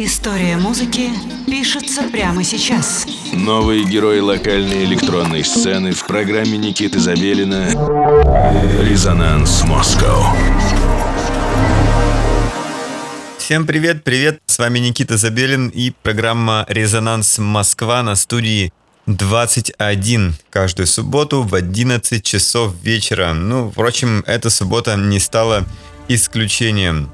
История музыки пишется прямо сейчас. Новые герои локальной электронной сцены в программе Никиты Забелина «Резонанс Москва». Всем привет, привет! С вами Никита Забелин и программа «Резонанс Москва» на студии 21 каждую субботу в 11 часов вечера. Ну, впрочем, эта суббота не стала исключением.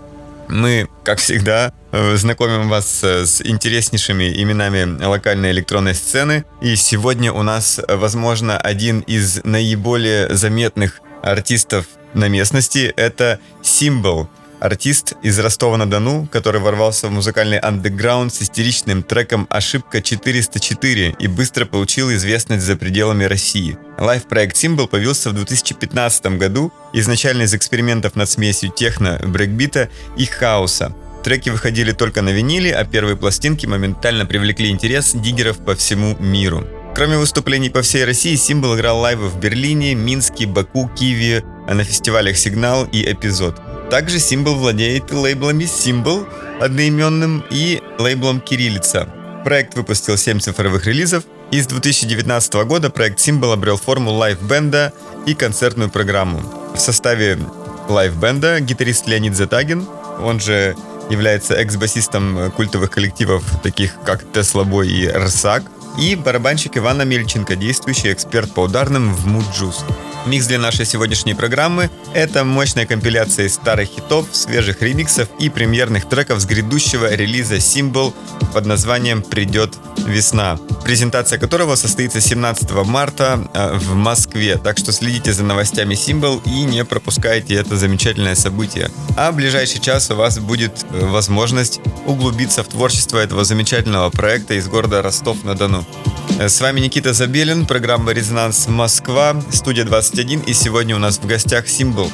Мы, как всегда, э, знакомим вас э, с интереснейшими именами локальной электронной сцены. И сегодня у нас, возможно, один из наиболее заметных артистов на местности. Это Символ артист из Ростова-на-Дону, который ворвался в музыкальный андеграунд с истеричным треком «Ошибка 404» и быстро получил известность за пределами России. Лайв-проект Symbol появился в 2015 году, изначально из экспериментов над смесью техно, брейкбита и хаоса. Треки выходили только на виниле, а первые пластинки моментально привлекли интерес диггеров по всему миру. Кроме выступлений по всей России, Символ играл лайвы в Берлине, Минске, Баку, Киеве, на фестивалях «Сигнал» и «Эпизод». Также Символ владеет лейблами Символ одноименным и лейблом Кириллица. Проект выпустил 7 цифровых релизов, и с 2019 года проект Символ обрел форму лайв-бенда и концертную программу. В составе лайв-бенда гитарист Леонид Затагин, он же является экс-басистом культовых коллективов, таких как Tesla Boy и RSAC, и барабанщик Иван Амельченко, действующий эксперт по ударным в Mujuice. Микс для нашей сегодняшней программы — это мощная компиляция из старых хитов, свежих ремиксов и премьерных треков с грядущего релиза Symbol под названием «Придет весна», презентация которого состоится 17 марта э, в Москве. Так что следите за новостями Symbol и не пропускайте это замечательное событие. А в ближайший час у вас будет э, возможность углубиться в творчество этого замечательного проекта из города Ростов-на-Дону. С вами Никита Забелин, программа «Резонанс Москва», студия 21, и сегодня у нас в гостях Символ.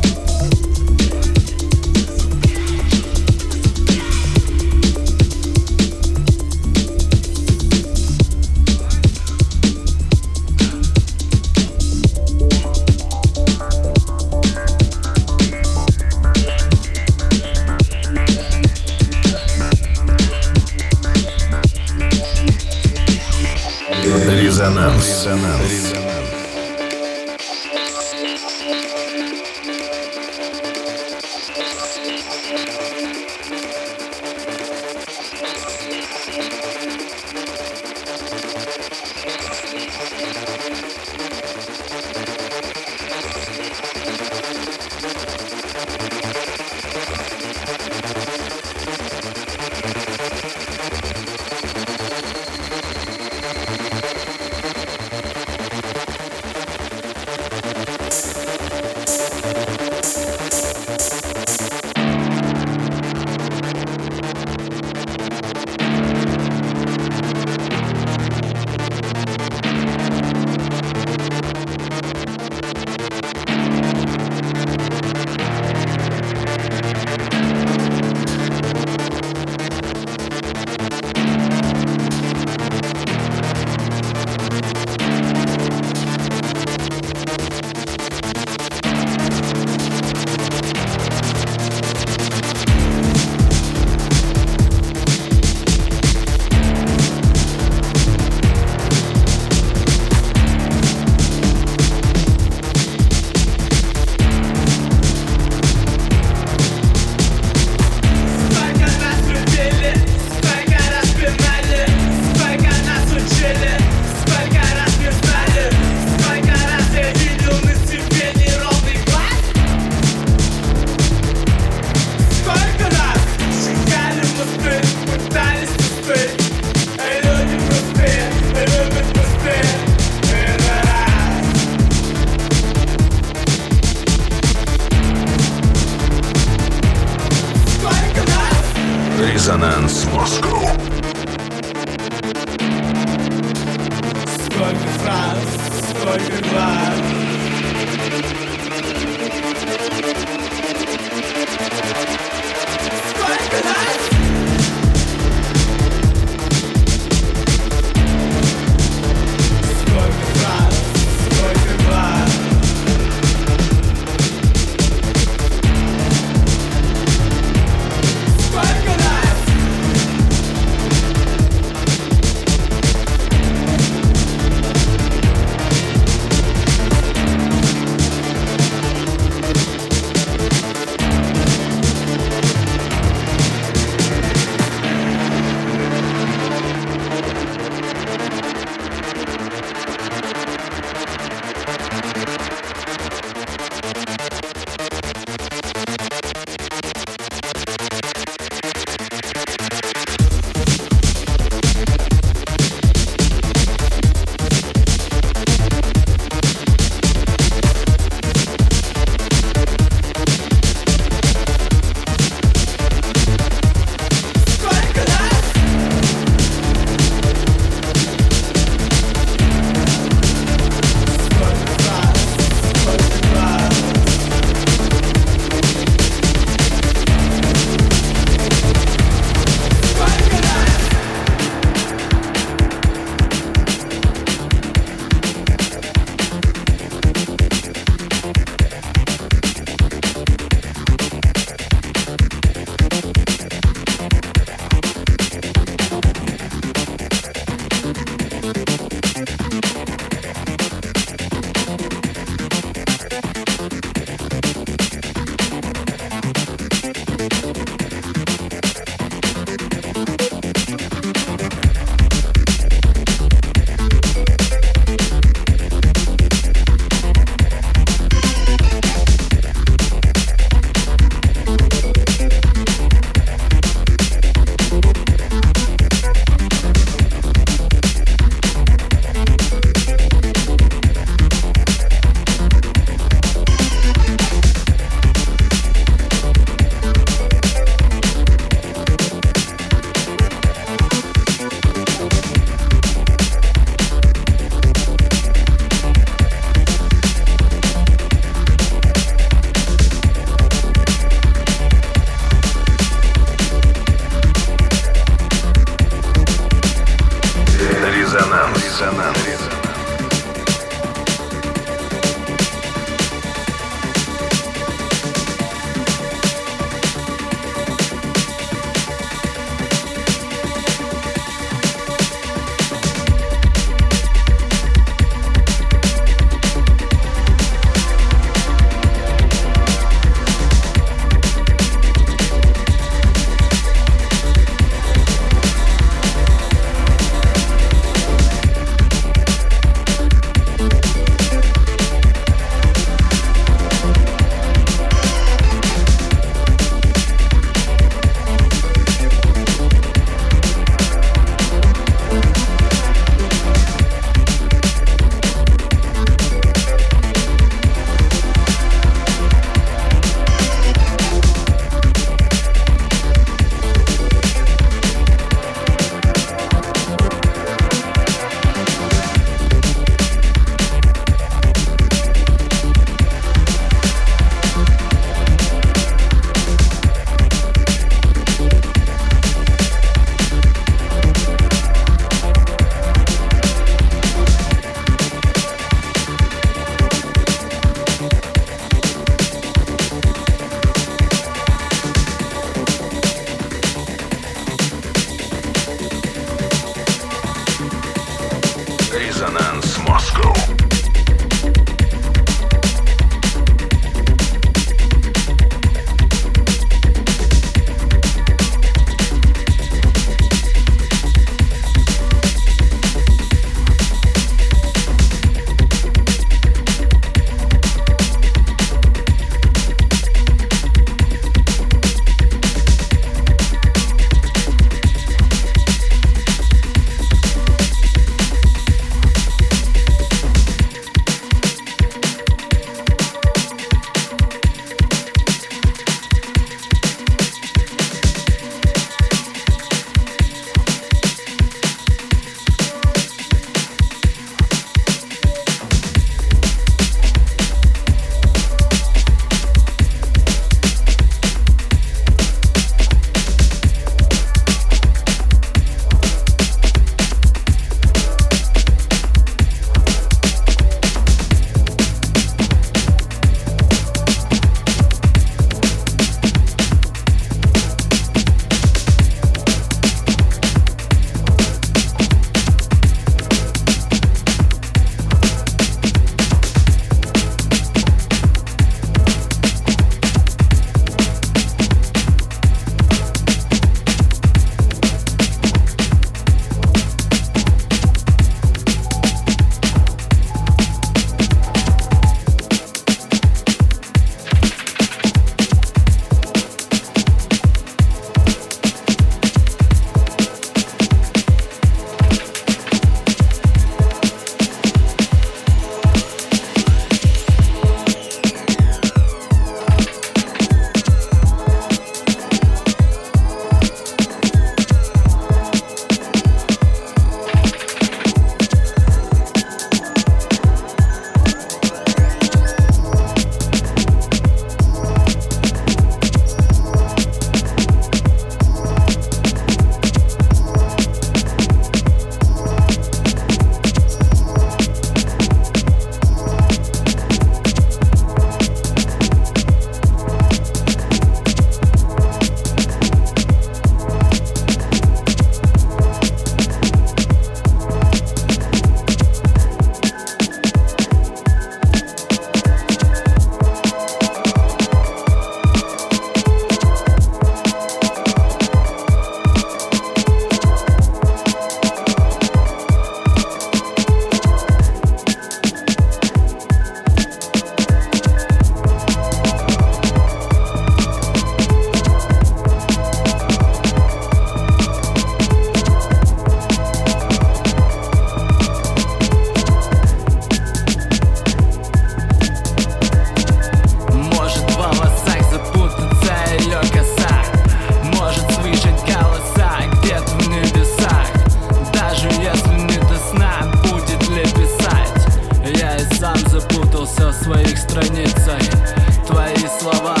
Слова,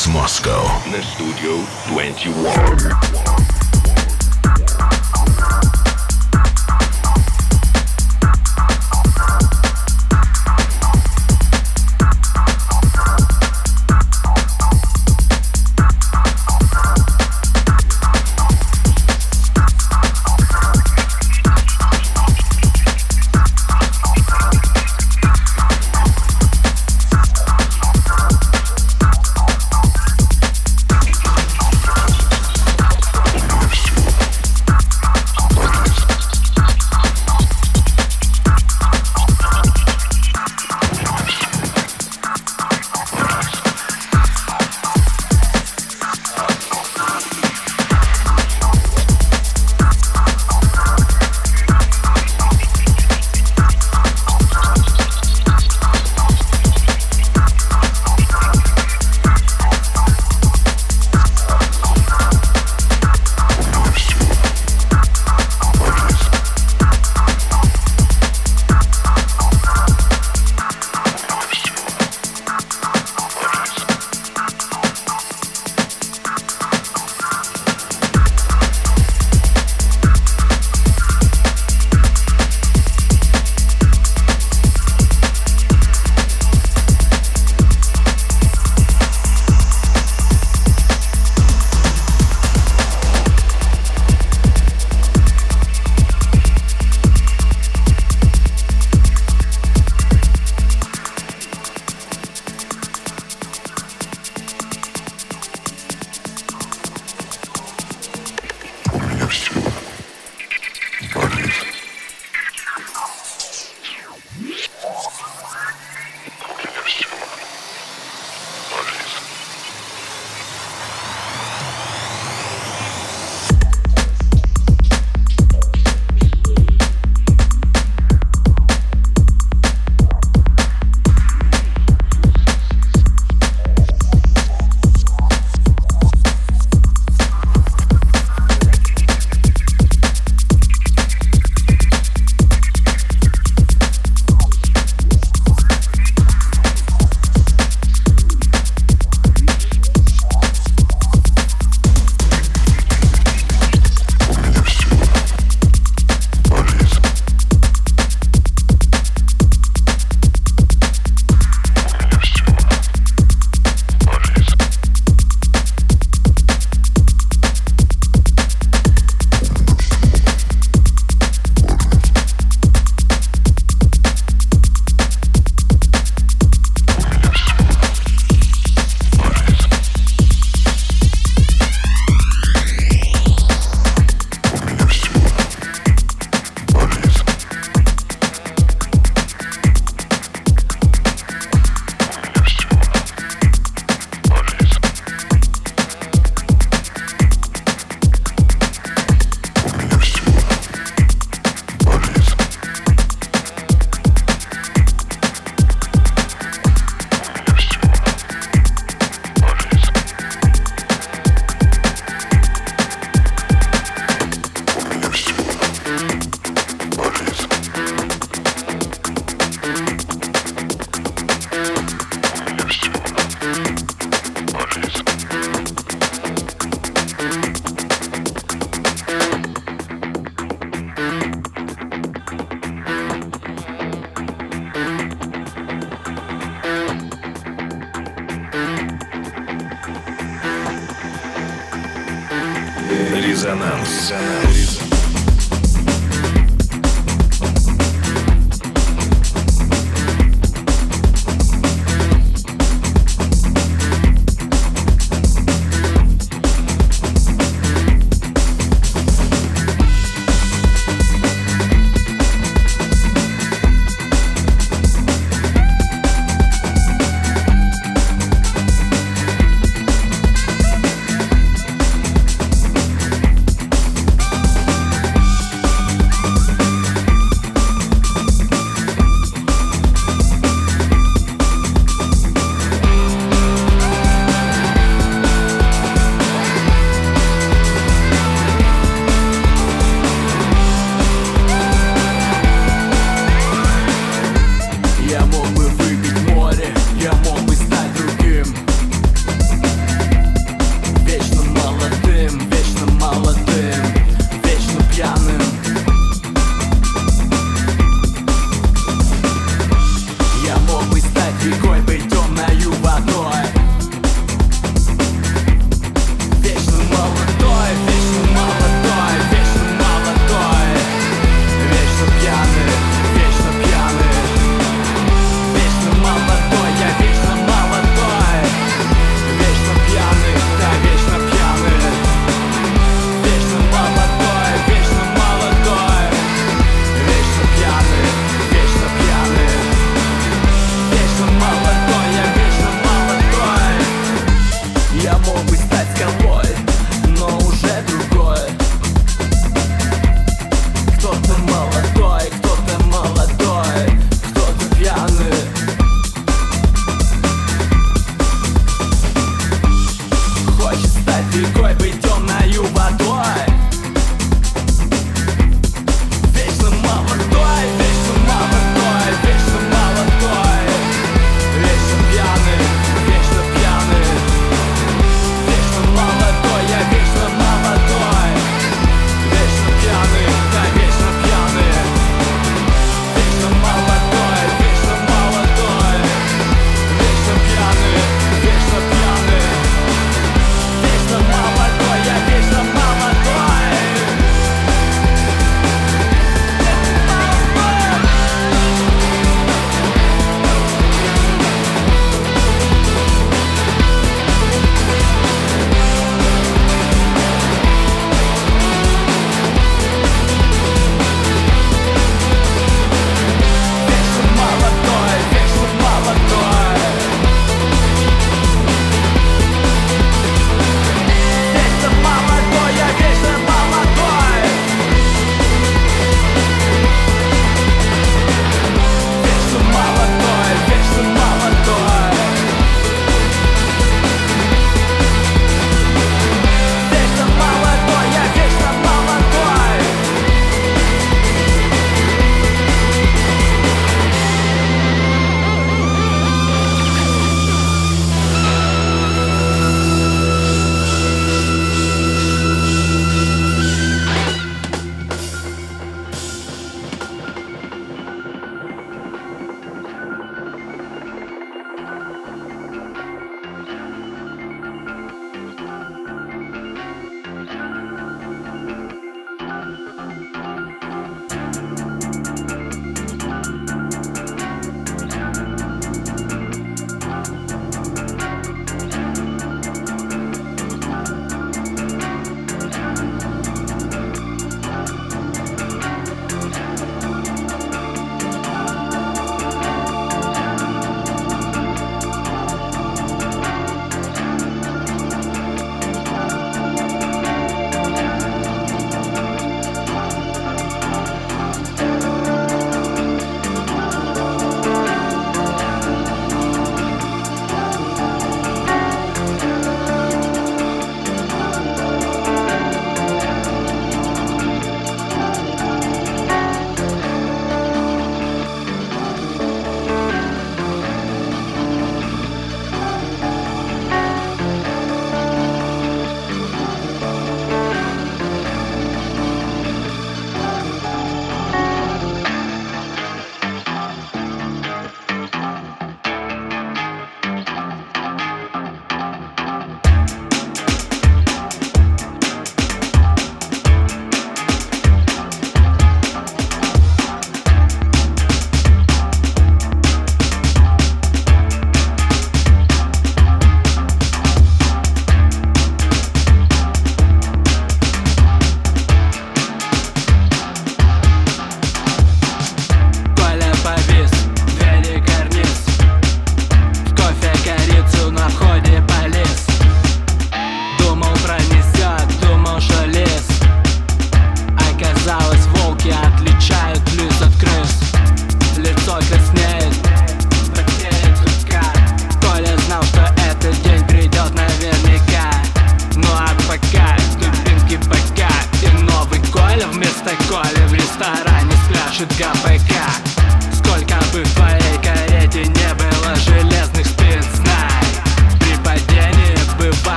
Резонанс Москва. На студию 21.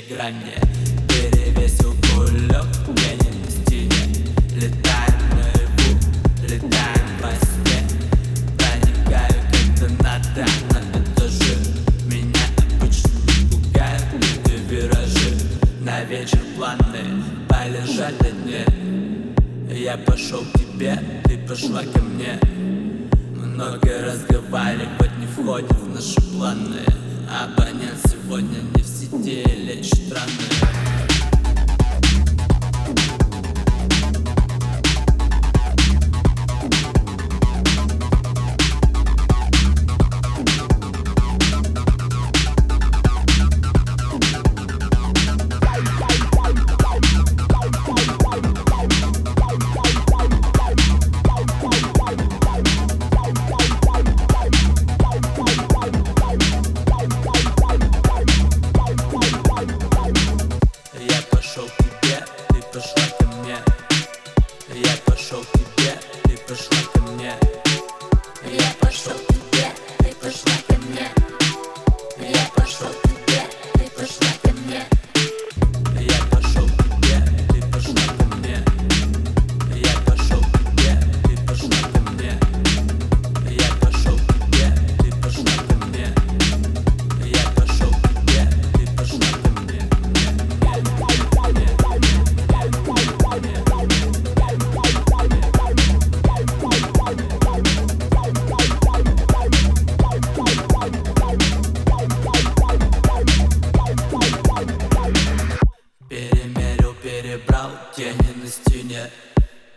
grande.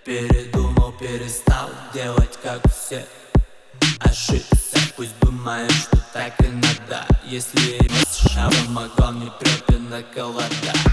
Передумал, перестал делать как все. Ошибся, пусть думаю, что так и надо. Если шаром а огонь не прет и наколода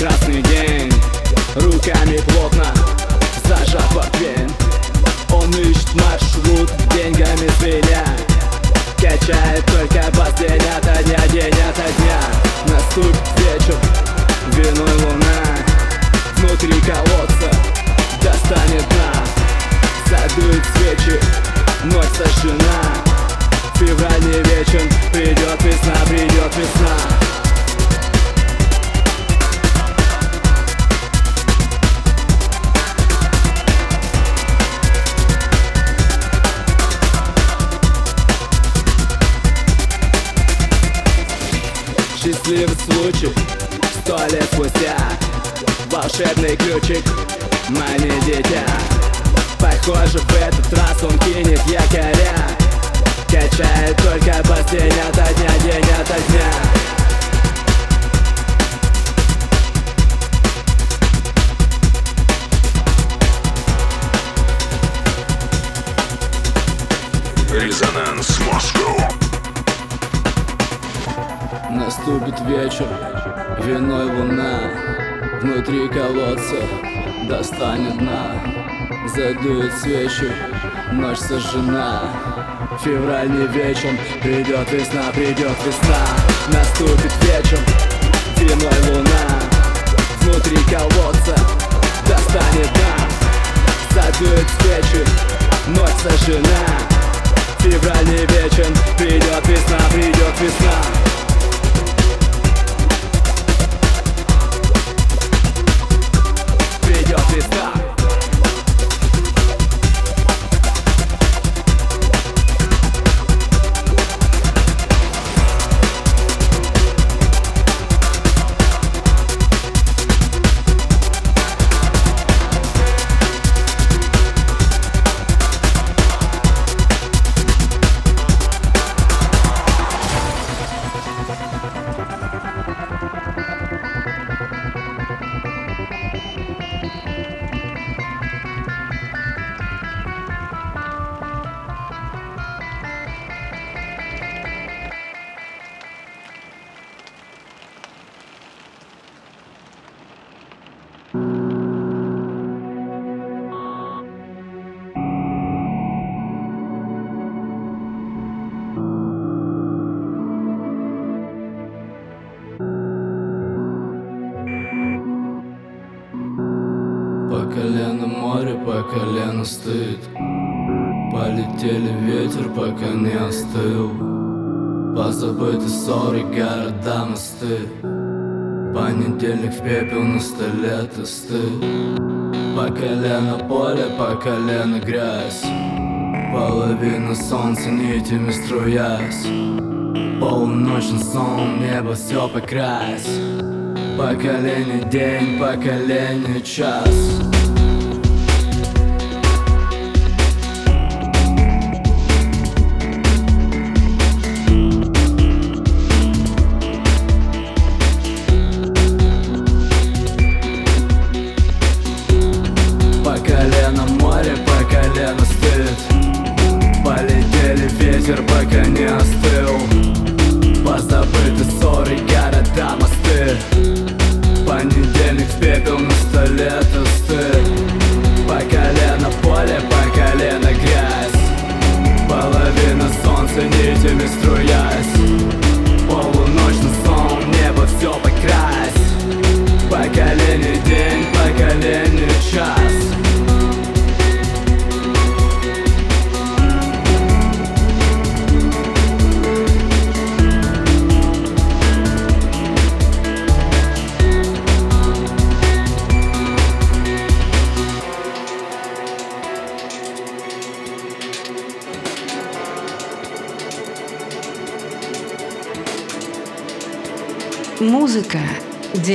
прекрасный день. Руками плотно зажав портфель Он ищет маршрут, деньгами звеня Качает только день ото дня, день ото дня. Наступит вечер, виной луна. Внутри колодца достанет дна. Задует свечи, ночь сожжена Февраль не вечен, придет весна, придет весна Счастливый случай, сто лет спустя Волшебный ключик, мани дитя. Похоже, в этот раз он кинет якоря. Качает только день ото дня, день ото дня. Резонанс Москва. Наступит вечер, виной луна. Внутри колодца достанет дна Задует свечи, ночь сожжена. Февраль не вечен, придет весна, придет весна. Наступит вечер, виной луна. Внутри колодца достанет дна Задует свечи, ночь сожжена. Февраль не вечен, придет весна, придет весна ты стыд. По колено поле, по колено грязь. Половина солнца нитями струясь. Полуночный сон, небо все покрась. Поколение день, поколение час ветер, пока не остыл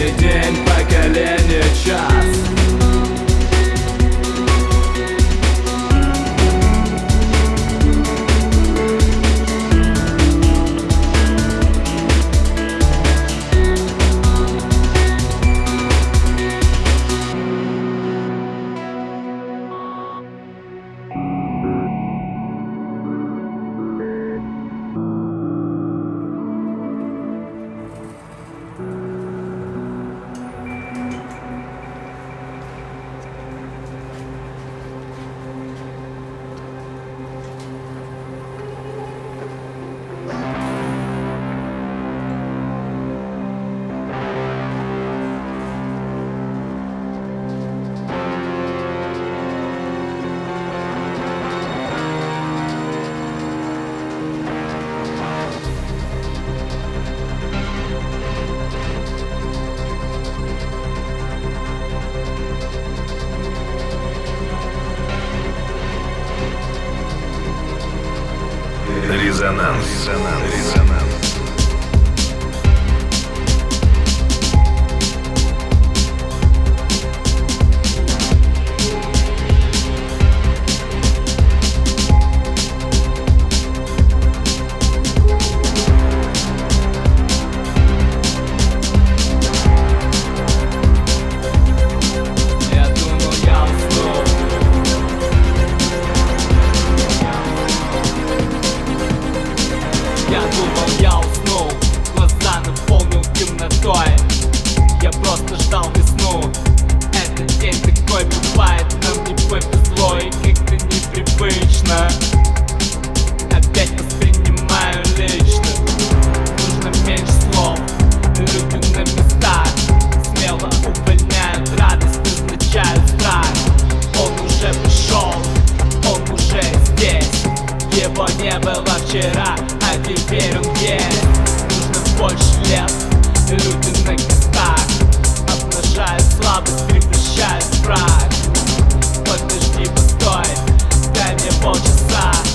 jeden скучно Опять воспринимаю лично. Нужно меньше слов, люди на местах. Смело увольняют радость, назначают страх. Он уже пришел, он уже здесь. Его не было вчера, а теперь он есть. Нужно больше лет, люди на местах. Обнажают слабость, превращают в прах pode usar.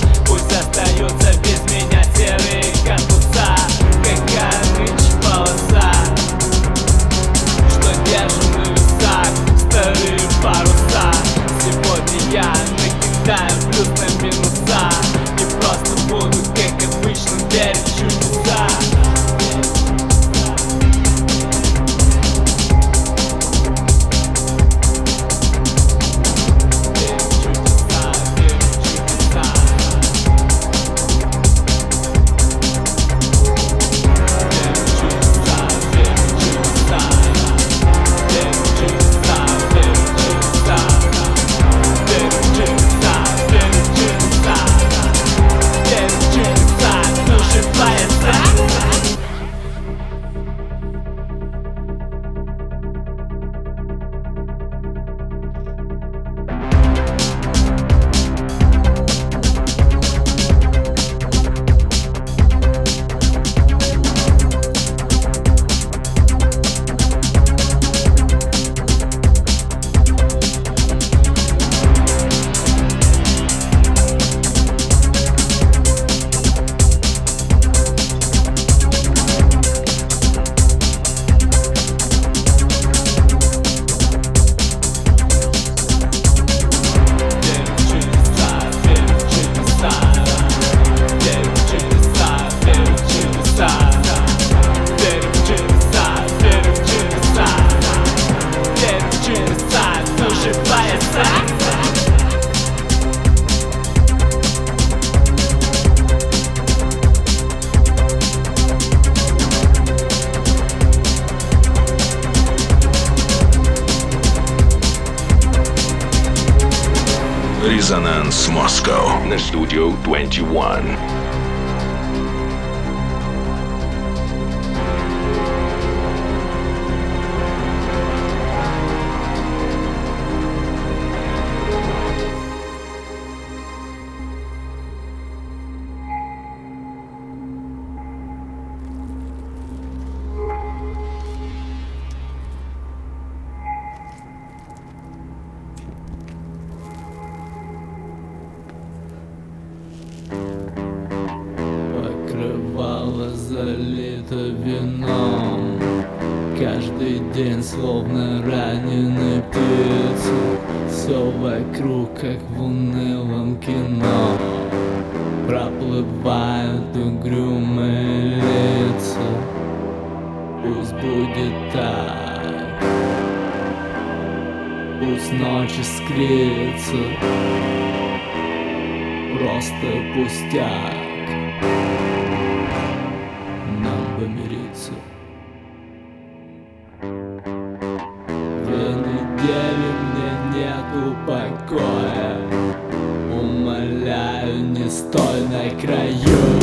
застойной краю.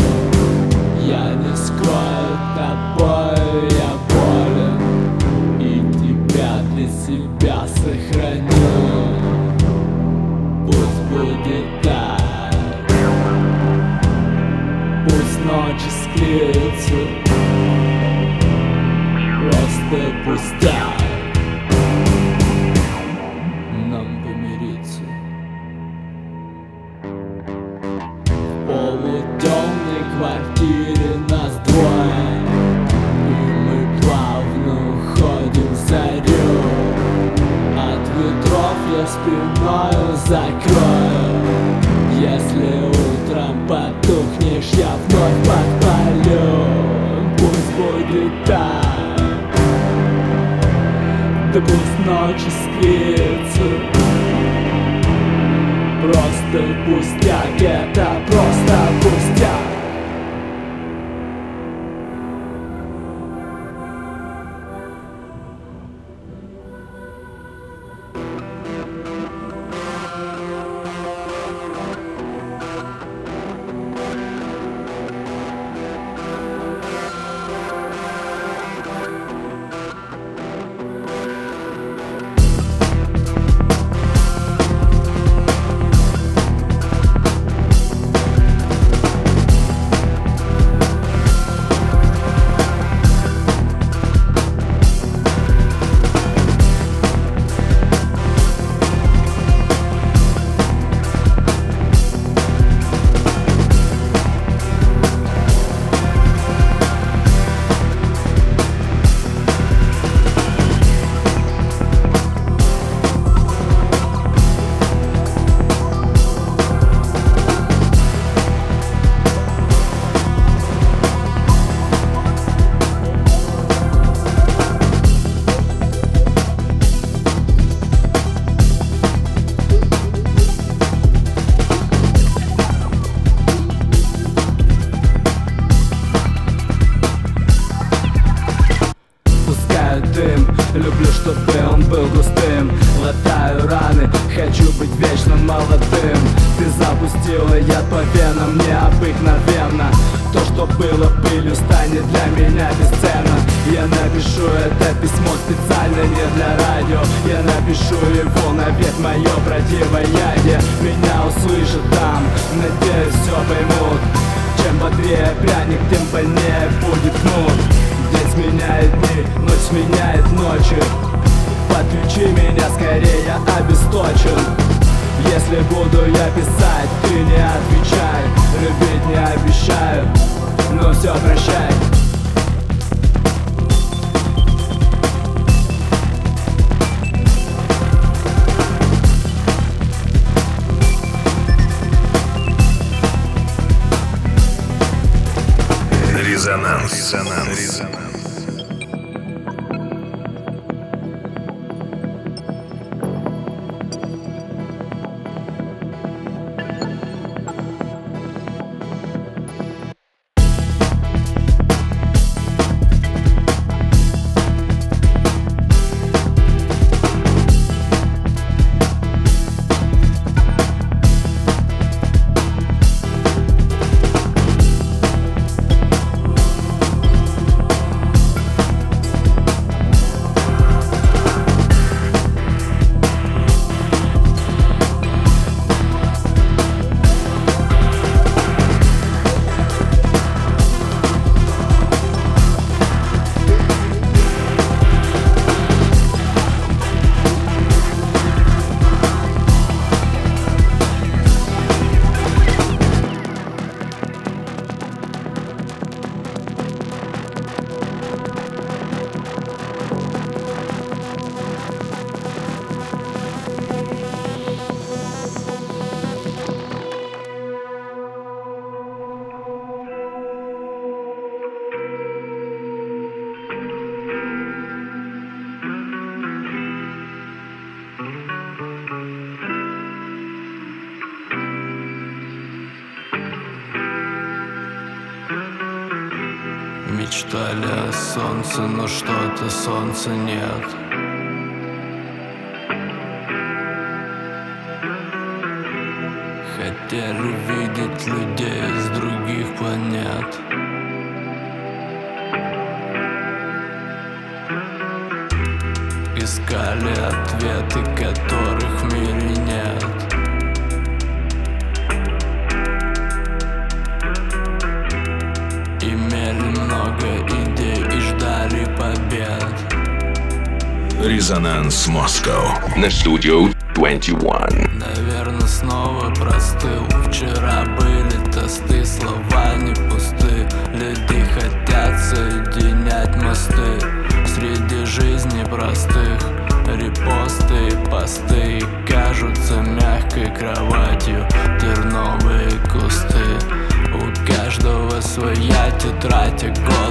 Я не скрою тобою, я болен И тебя для себя сохраню. Пусть будет так. Пусть ночи склеются. Просто пусть так. Солнце, но что-то солнца нет Резонанс Москва на студию 21. Наверное, снова простыл. Вчера были тосты, слова не пусты. Люди хотят соединять мосты. Среди жизни простых Репосты и посты. Кажутся мягкой кроватью Терновые кусты. У каждого своя тетрадь, а годы